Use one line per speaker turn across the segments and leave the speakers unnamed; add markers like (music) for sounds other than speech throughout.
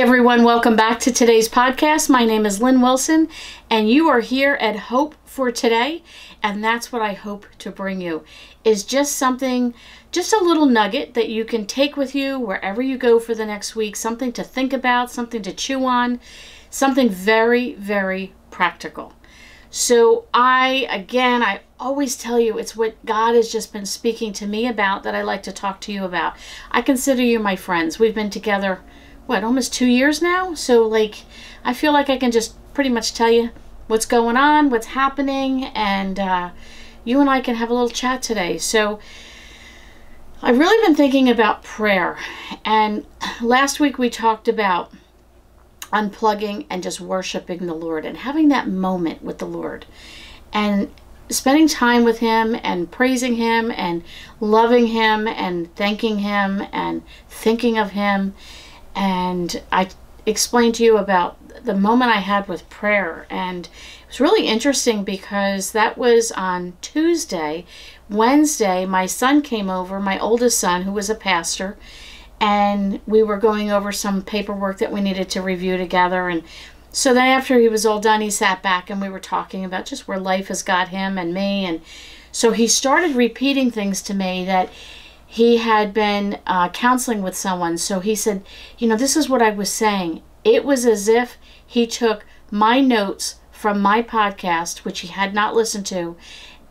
Everyone, welcome back to today's podcast. My name is Lynn Wilson, and you are here at Hope for Today, and that's what I hope to bring you is just something, just a little nugget that you can take with you wherever you go for the next week, something to think about, something to chew on, something very, very practical. So, I, again, I always tell you it's what God has just been speaking to me about that I like to talk to you about. I consider you my friends. We've been together what almost two years now? So like i feel like i can just pretty much tell you what's going on what's happening and uh, you and i can have a little chat today. So i've really been thinking about prayer. And last week we talked about unplugging and just worshiping the lord and having that moment with the lord and spending time with him and praising him and loving him and thanking him and thinking of him and I explained to you about the moment I had with prayer. And it was really interesting because that was on Tuesday. Wednesday, my son came over, my oldest son, who was a pastor, and we were going over some paperwork that we needed to review together. And so then, after he was all done, he sat back and we were talking about just where life has got him and me. And so he started repeating things to me that he had been uh, counseling with someone. So he said, You know, this is what I was saying. It was as if he took my notes from my podcast, which he had not listened to,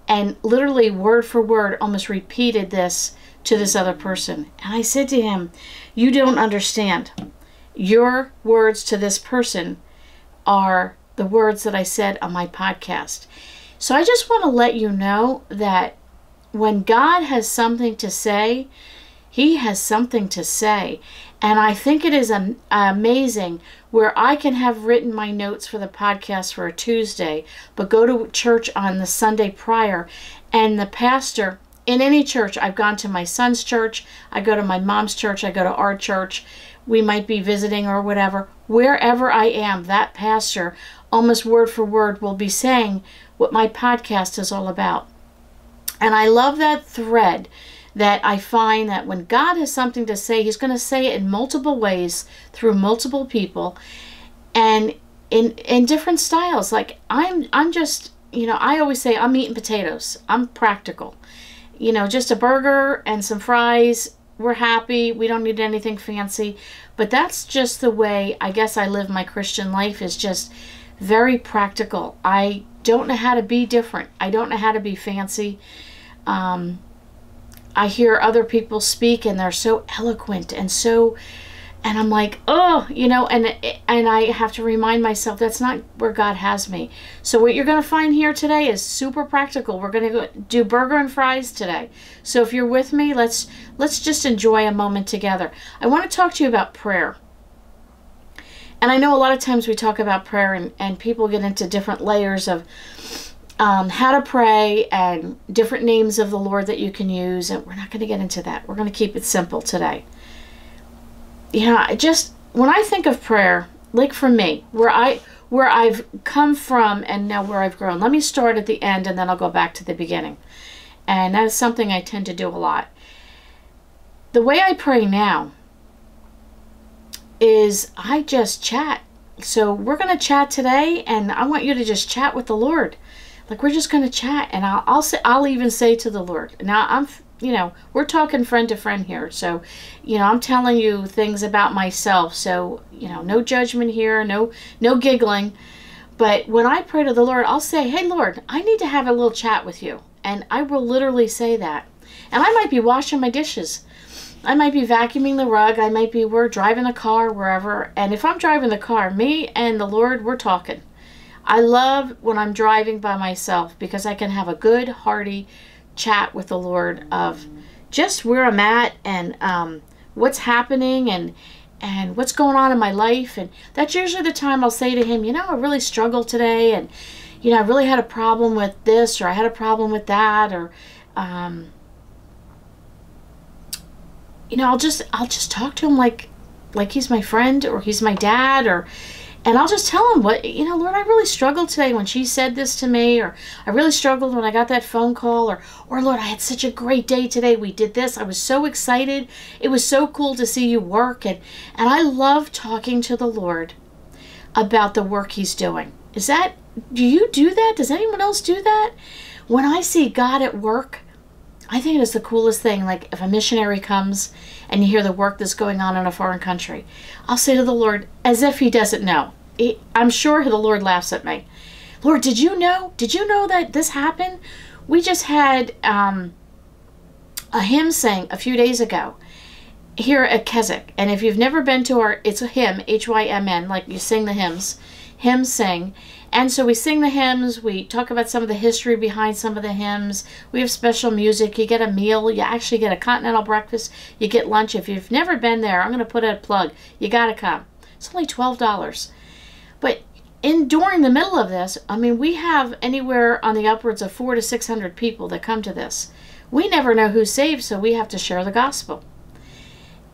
and literally word for word almost repeated this to this other person. And I said to him, You don't understand. Your words to this person are the words that I said on my podcast. So I just want to let you know that when God has something to say, He has something to say. And I think it is am- amazing where I can have written my notes for the podcast for a Tuesday, but go to church on the Sunday prior, and the pastor in any church, I've gone to my son's church, I go to my mom's church, I go to our church, we might be visiting or whatever. Wherever I am, that pastor, almost word for word, will be saying what my podcast is all about. And I love that thread that I find that when God has something to say, He's going to say it in multiple ways through multiple people and in in different styles. Like I'm I'm just you know, I always say I'm eating potatoes. I'm practical. You know, just a burger and some fries. We're happy. We don't need anything fancy. But that's just the way I guess I live my Christian life is just very practical. I don't know how to be different. I don't know how to be fancy. Um, I hear other people speak and they're so eloquent and so and I'm like, "Oh, you know, and and I have to remind myself that's not where God has me." So what you're going to find here today is super practical. We're going to do burger and fries today. So if you're with me, let's let's just enjoy a moment together. I want to talk to you about prayer. And I know a lot of times we talk about prayer and, and people get into different layers of um, how to pray and different names of the Lord that you can use. And we're not going to get into that. We're going to keep it simple today. Yeah, just when I think of prayer, like for me, where I where I've come from and now where I've grown. Let me start at the end and then I'll go back to the beginning. And that is something I tend to do a lot. The way I pray now is I just chat. So we're going to chat today and I want you to just chat with the Lord like we're just going to chat and I'll, I'll say I'll even say to the Lord. Now I'm you know we're talking friend to friend here so you know I'm telling you things about myself so you know no judgment here no no giggling. But when I pray to the Lord I'll say hey Lord I need to have a little chat with you. And I will literally say that. And I might be washing my dishes. I might be vacuuming the rug. I might be we're driving the car wherever. And if I'm driving the car me and the Lord we're talking I love when I'm driving by myself because I can have a good, hearty chat with the Lord of just where I'm at and um, what's happening and and what's going on in my life. And that's usually the time I'll say to Him, you know, I really struggled today, and you know, I really had a problem with this, or I had a problem with that, or um, you know, I'll just I'll just talk to Him like like He's my friend or He's my dad or And I'll just tell him what, you know, Lord, I really struggled today when she said this to me, or I really struggled when I got that phone call, or, or Lord, I had such a great day today. We did this. I was so excited. It was so cool to see you work. And, and I love talking to the Lord about the work he's doing. Is that, do you do that? Does anyone else do that? When I see God at work, I think it is the coolest thing. Like if a missionary comes and you hear the work that's going on in a foreign country, I'll say to the Lord, as if He doesn't know. He, I'm sure the Lord laughs at me. Lord, did you know? Did you know that this happened? We just had um, a hymn sang a few days ago here at Keswick. And if you've never been to our, it's a hymn, H Y M N, like you sing the hymns, hymn sing. And so we sing the hymns, we talk about some of the history behind some of the hymns. We have special music. You get a meal, you actually get a continental breakfast, you get lunch. If you've never been there, I'm going to put a plug. You got to come. It's only $12. But in during the middle of this, I mean, we have anywhere on the upwards of 4 to 600 people that come to this. We never know who's saved, so we have to share the gospel.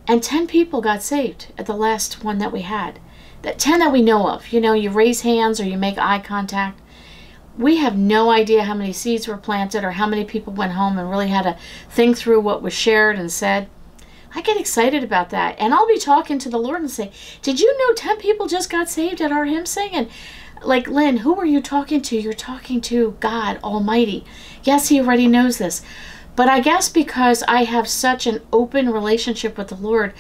And 10 people got saved at the last one that we had that 10 that we know of. You know, you raise hands or you make eye contact. We have no idea how many seeds were planted or how many people went home and really had to think through what was shared and said. I get excited about that. And I'll be talking to the Lord and say, Did you know 10 people just got saved at our hymn singing? Like, Lynn, who are you talking to? You're talking to God Almighty. Yes, He already knows this. But I guess because I have such an open relationship with the Lord,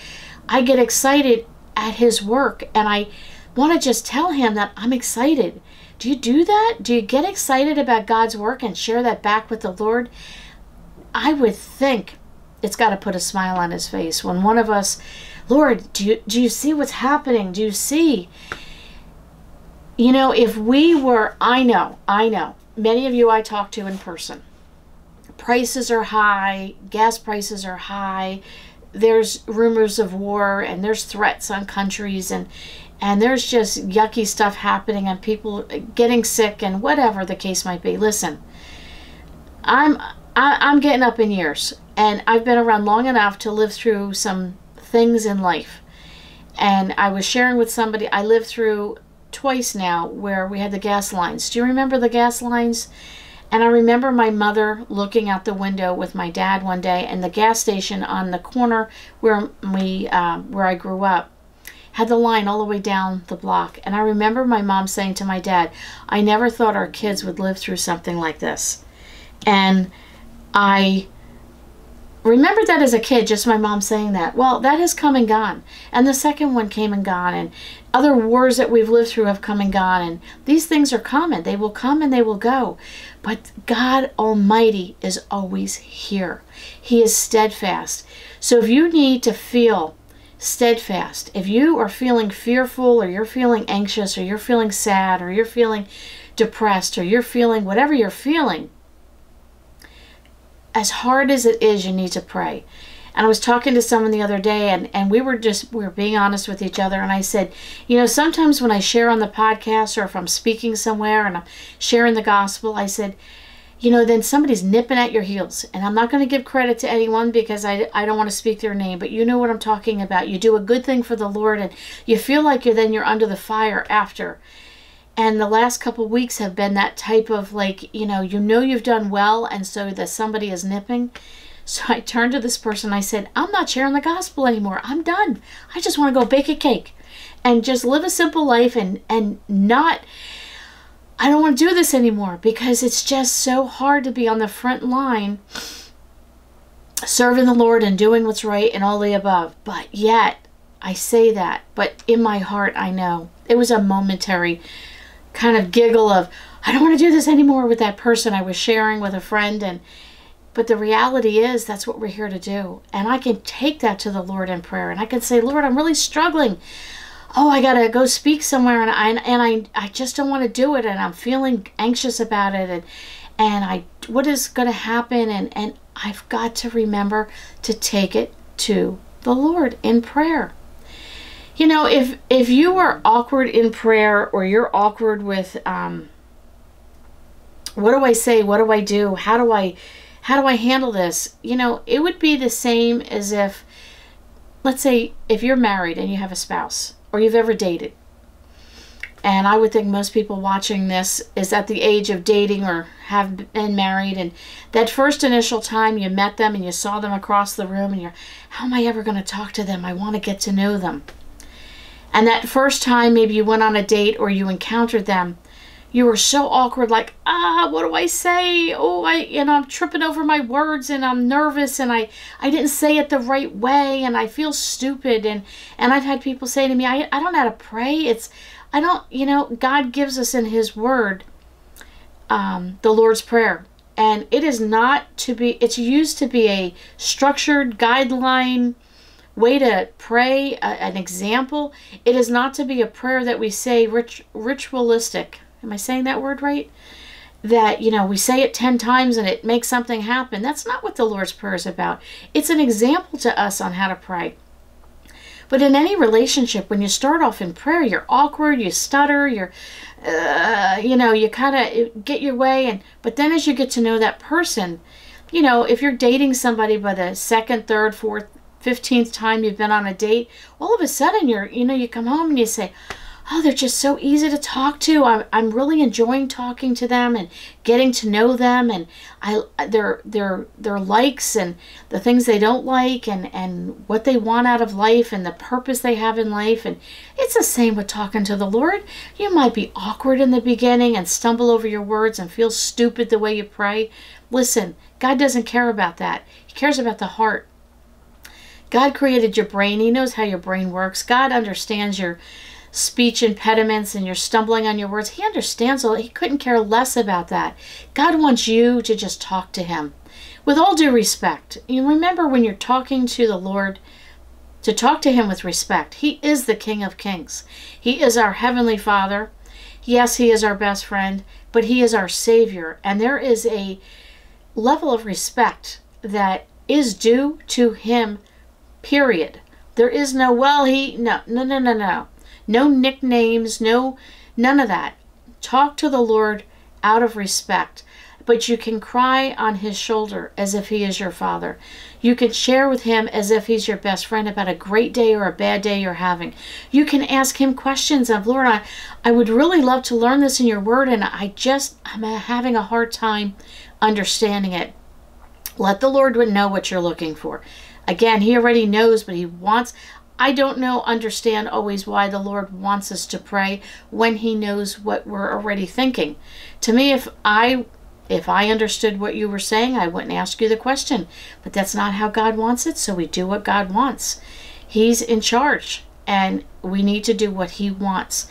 I get excited at his work and I want to just tell him that I'm excited. Do you do that? Do you get excited about God's work and share that back with the Lord? I would think it's got to put a smile on his face when one of us, Lord, do you do you see what's happening? Do you see? You know, if we were, I know, I know, many of you I talk to in person. Prices are high, gas prices are high, there's rumors of war and there's threats on countries and and there's just yucky stuff happening and people getting sick and whatever the case might be. Listen, I'm I, I'm getting up in years and I've been around long enough to live through some things in life. And I was sharing with somebody I lived through twice now where we had the gas lines. Do you remember the gas lines? And I remember my mother looking out the window with my dad one day, and the gas station on the corner where we uh, where I grew up had the line all the way down the block. And I remember my mom saying to my dad, "I never thought our kids would live through something like this," and I remember that as a kid, just my mom saying that. Well, that has come and gone. And the second one came and gone. And other wars that we've lived through have come and gone. And these things are common. They will come and they will go. But God Almighty is always here. He is steadfast. So if you need to feel steadfast, if you are feeling fearful or you're feeling anxious or you're feeling sad or you're feeling depressed or you're feeling whatever you're feeling, as hard as it is, you need to pray. And I was talking to someone the other day, and, and we were just we were being honest with each other. And I said, you know, sometimes when I share on the podcast or if I'm speaking somewhere and I'm sharing the gospel, I said, you know, then somebody's nipping at your heels. And I'm not going to give credit to anyone because I, I don't want to speak their name, but you know what I'm talking about. You do a good thing for the Lord, and you feel like you're then you're under the fire after and the last couple weeks have been that type of like you know you know you've done well and so that somebody is nipping so i turned to this person i said i'm not sharing the gospel anymore. I'm done. I just want to go bake a cake and just live a simple life and and not i don't want to do this anymore because it's just so hard to be on the front line serving the lord and doing what's right and all the above. But yet i say that but in my heart i know. It was a momentary kind of giggle of I don't want to do this anymore with that person I was sharing with a friend and but the reality is that's what we're here to do. And I can take that to the Lord in prayer and I can say, "Lord, I'm really struggling. Oh, I got to go speak somewhere and I and I I just don't want to do it and I'm feeling anxious about it and and I what is going to happen and and I've got to remember to take it to the Lord in prayer. You know, if if you are awkward in prayer or you're awkward with um, what do I say? What do I do? How do I how do I handle this? You know, it would be the same as if let's say if you're married and you have a spouse or you've ever dated And I would think most people watching this is at the age of dating or have been married. And that first initial time you met them and you saw them across the room, and you're, how am I ever going to talk to them? I want to get to know them. And that first time maybe you went on a date or you encountered them, you were so awkward, like, ah, what do I say? Oh, I, you know, I'm tripping over my words and I'm nervous and I, I didn't say it the right way and I feel stupid. And, and I've had people say to me, I, I don't know how to pray. It's, I don't, you know, God gives us in His Word um, the Lord's Prayer. And it is not to be, it's used to be a structured guideline way to pray, an example. It is not to be a prayer that we say rit- ritualistic Am I saying that word right? That, you know, we say it 10 times and it makes something happen. That's not what the Lord's Prayer is about. It's an example to us on how to pray. But in any relationship, when you start off in prayer, you're awkward, you stutter, you're, uh, you know, you kind of get your way. And but then as you get to know that person, you know, if you're dating somebody by the second, third, fourth, fifteenth time you've been on a date, all of a sudden you're, you know, you come home and you say, oh, they're just so easy to talk to. I'm, I'm really enjoying talking to them and getting to know them and I their their their likes and the things they don't like and and what they want out of life and the purpose they have in life and it's the same with talking to the Lord. You might be awkward in the beginning and stumble over your words and feel stupid the way you pray. Listen, God doesn't care about that. He cares about the heart. God created your brain. He knows how your brain works. God understands your speech impediments and you're stumbling on your words. He understands all. He couldn't care less about that. God wants you to just talk to him with all due respect. You remember when you're talking to the Lord to talk to him with respect. He is the King of Kings. He is our heavenly Father. Yes, he is our best friend, but he is our savior and there is a level of respect that is due to him. Period. There is no well he no no no no no. No nicknames, no none of that. Talk to the Lord out of respect. But you can cry on his shoulder as if he is your father. You can share with him as if he's your best friend about a great day or a bad day you're having. You can ask him questions of, Lord, I, I would really love to learn this in your word, and I just, I'm having a hard time understanding it. Let the Lord know what you're looking for. Again, he already knows, but he wants, I don't know, understand always why the Lord wants us to pray when He knows what we're already thinking. To me, if I if I understood what you were saying, I wouldn't ask you the question. But that's not how God wants it, so we do what God wants. He's in charge, and we need to do what He wants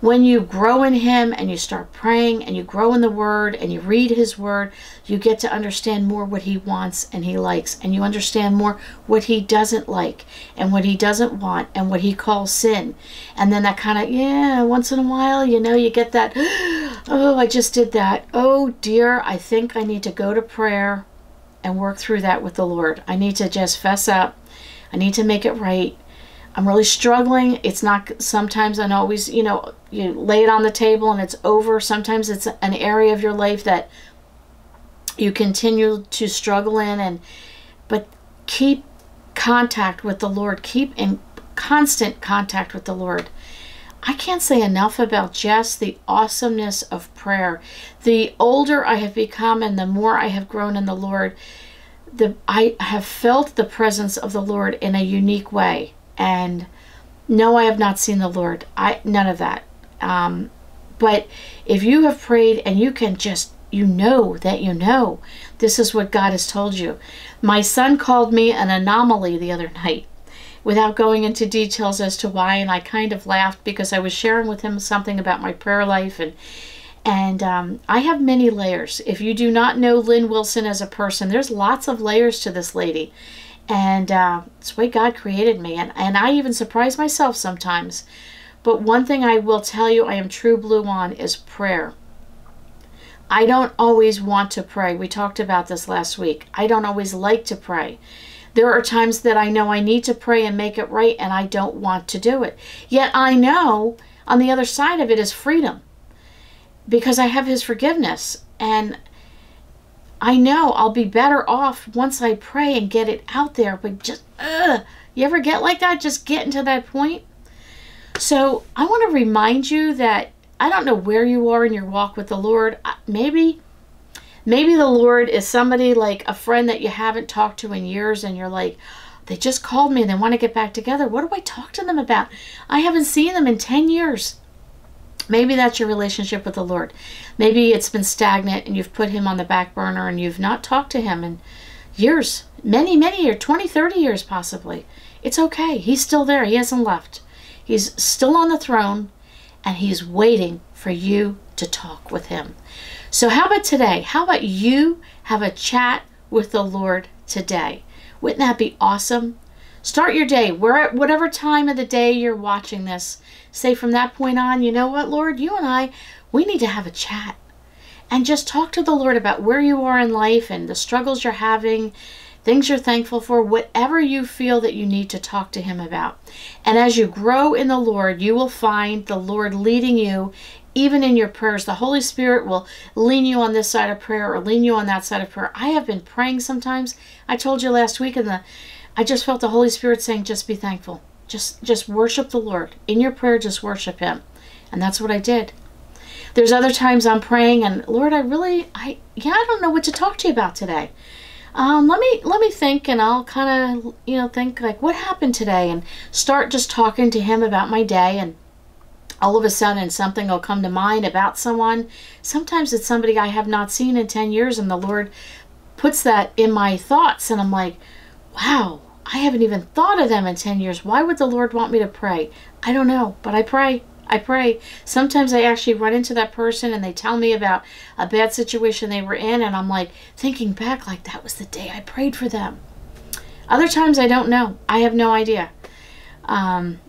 when you grow in Him and you start praying and you grow in the Word and you read His Word, you get to understand more what He wants and He likes, and you understand more what He doesn't like and what He doesn't want and what He calls sin. And then that kind of, yeah, once in a while, you know, you get that, (gasps) oh, I just did that. Oh dear, I think I need to go to prayer and work through that with the Lord. I need to just fess up. I need to make it right. I'm really struggling. It's not sometimes I always, you know, you lay it on the table and it's over. Sometimes it's an area of your life that you continue to struggle in and but keep contact with the Lord. Keep in constant contact with the Lord. I can't say enough about just the awesomeness of prayer. The older I have become and the more I have grown in the Lord, the I have felt the presence of the Lord in a unique way and no, I have not seen the Lord. I none of that. Um, but if you have prayed and you can just you know that you know this is what God has told you. My son called me an anomaly the other night without going into details as to why and I kind of laughed because I was sharing with him something about my prayer life and and um, I have many layers. If you do not know Lynn Wilson as a person, there's lots of layers to this lady and uh, it's the way God created me. And, and I even surprise myself sometimes. But one thing I will tell you I am true blue on is prayer. I don't always want to pray. We talked about this last week. I don't always like to pray. There are times that I know I need to pray and make it right, and I don't want to do it. Yet I know on the other side of it is freedom because I have His forgiveness. And I know I'll be better off once I pray and get it out there, but just, ugh, you ever get like that? Just getting to that point? So I want to remind you that I don't know where you are in your walk with the Lord. Maybe maybe the Lord is somebody like a friend that you haven't talked to in years and you're like, they just called me and they want to get back together. What do I talk to them about? I haven't seen them in 10 years. Maybe that's your relationship with the Lord. Maybe it's been stagnant and you've put him on the back burner and you've not talked to him in years, many, many years, 20, 30 years possibly. It's okay. He's still there. He hasn't left. He's still on the throne and he's waiting for you to talk with him. So, how about today? How about you have a chat with the Lord today? Wouldn't that be awesome? Start your day, where, whatever time of the day you're watching this. Say from that point on, you know what, Lord, you and I, we need to have a chat. And just talk to the Lord about where you are in life and the struggles you're having, things you're thankful for, whatever you feel that you need to talk to Him about. And as you grow in the Lord, you will find the Lord leading you even in your prayers. The Holy Spirit will lean you on this side of prayer or lean you on that side of prayer. I have been praying sometimes. I told you last week in the I just felt the Holy Spirit saying, just be thankful. Just just worship the Lord. In your prayer, just worship Him. And that's what I did. There's other times I'm praying and Lord, I really I yeah, I don't know what to talk to you about today. Um, let me let me think and I'll kind of you know think like what happened today and start just talking to him about my day and all of a sudden something will come to mind about someone. Sometimes it's somebody I have not seen in 10 years and the Lord puts that in my thoughts and I'm like, wow, I haven't even thought of them in 10 years. Why would the Lord want me to pray? I don't know, but I pray. I pray. Sometimes I actually run into that person and they tell me about a bad situation they were in, and I'm like thinking back, like that was the day I prayed for them. Other times I don't know. I have no idea. Um,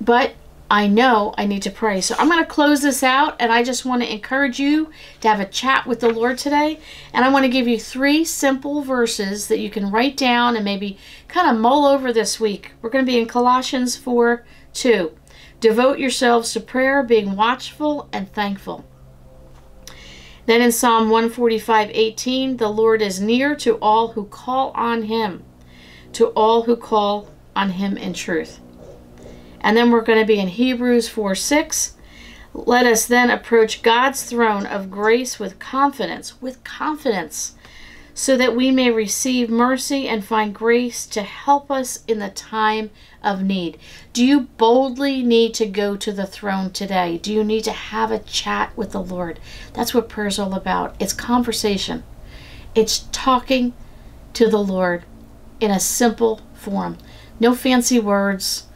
but I know I need to pray. So I'm going to close this out and I just want to encourage you to have a chat with the Lord today. And I want to give you three simple verses that you can write down and maybe kind of mull over this week. We're going to be in Colossians 4 2. Devote yourselves to prayer, being watchful and thankful. Then in Psalm 145 18, the Lord is near to all who call on him, to all who call on him in truth. And then we're going to be in Hebrews 4 6. Let us then approach God's throne of grace with confidence, with confidence, so that we may receive mercy and find grace to help us in the time of need. Do you boldly need to go to the throne today? Do you need to have a chat with the Lord? That's what prayer is all about. It's conversation, it's talking to the Lord in a simple form. No fancy words,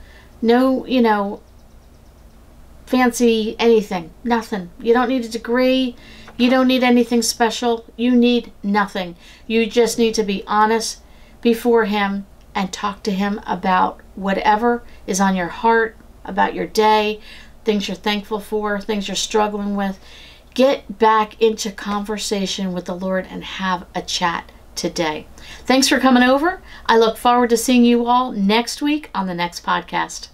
no, you know, fancy anything. Nothing. You don't need a degree. You don't need anything special. You need nothing. You just need to be honest before Him and talk to Him about whatever is on your heart, about your day, things you're thankful for, things you're struggling with. Get back into conversation with the Lord and have a chat today. Thanks for coming over. I look forward to seeing you all next week on the next podcast.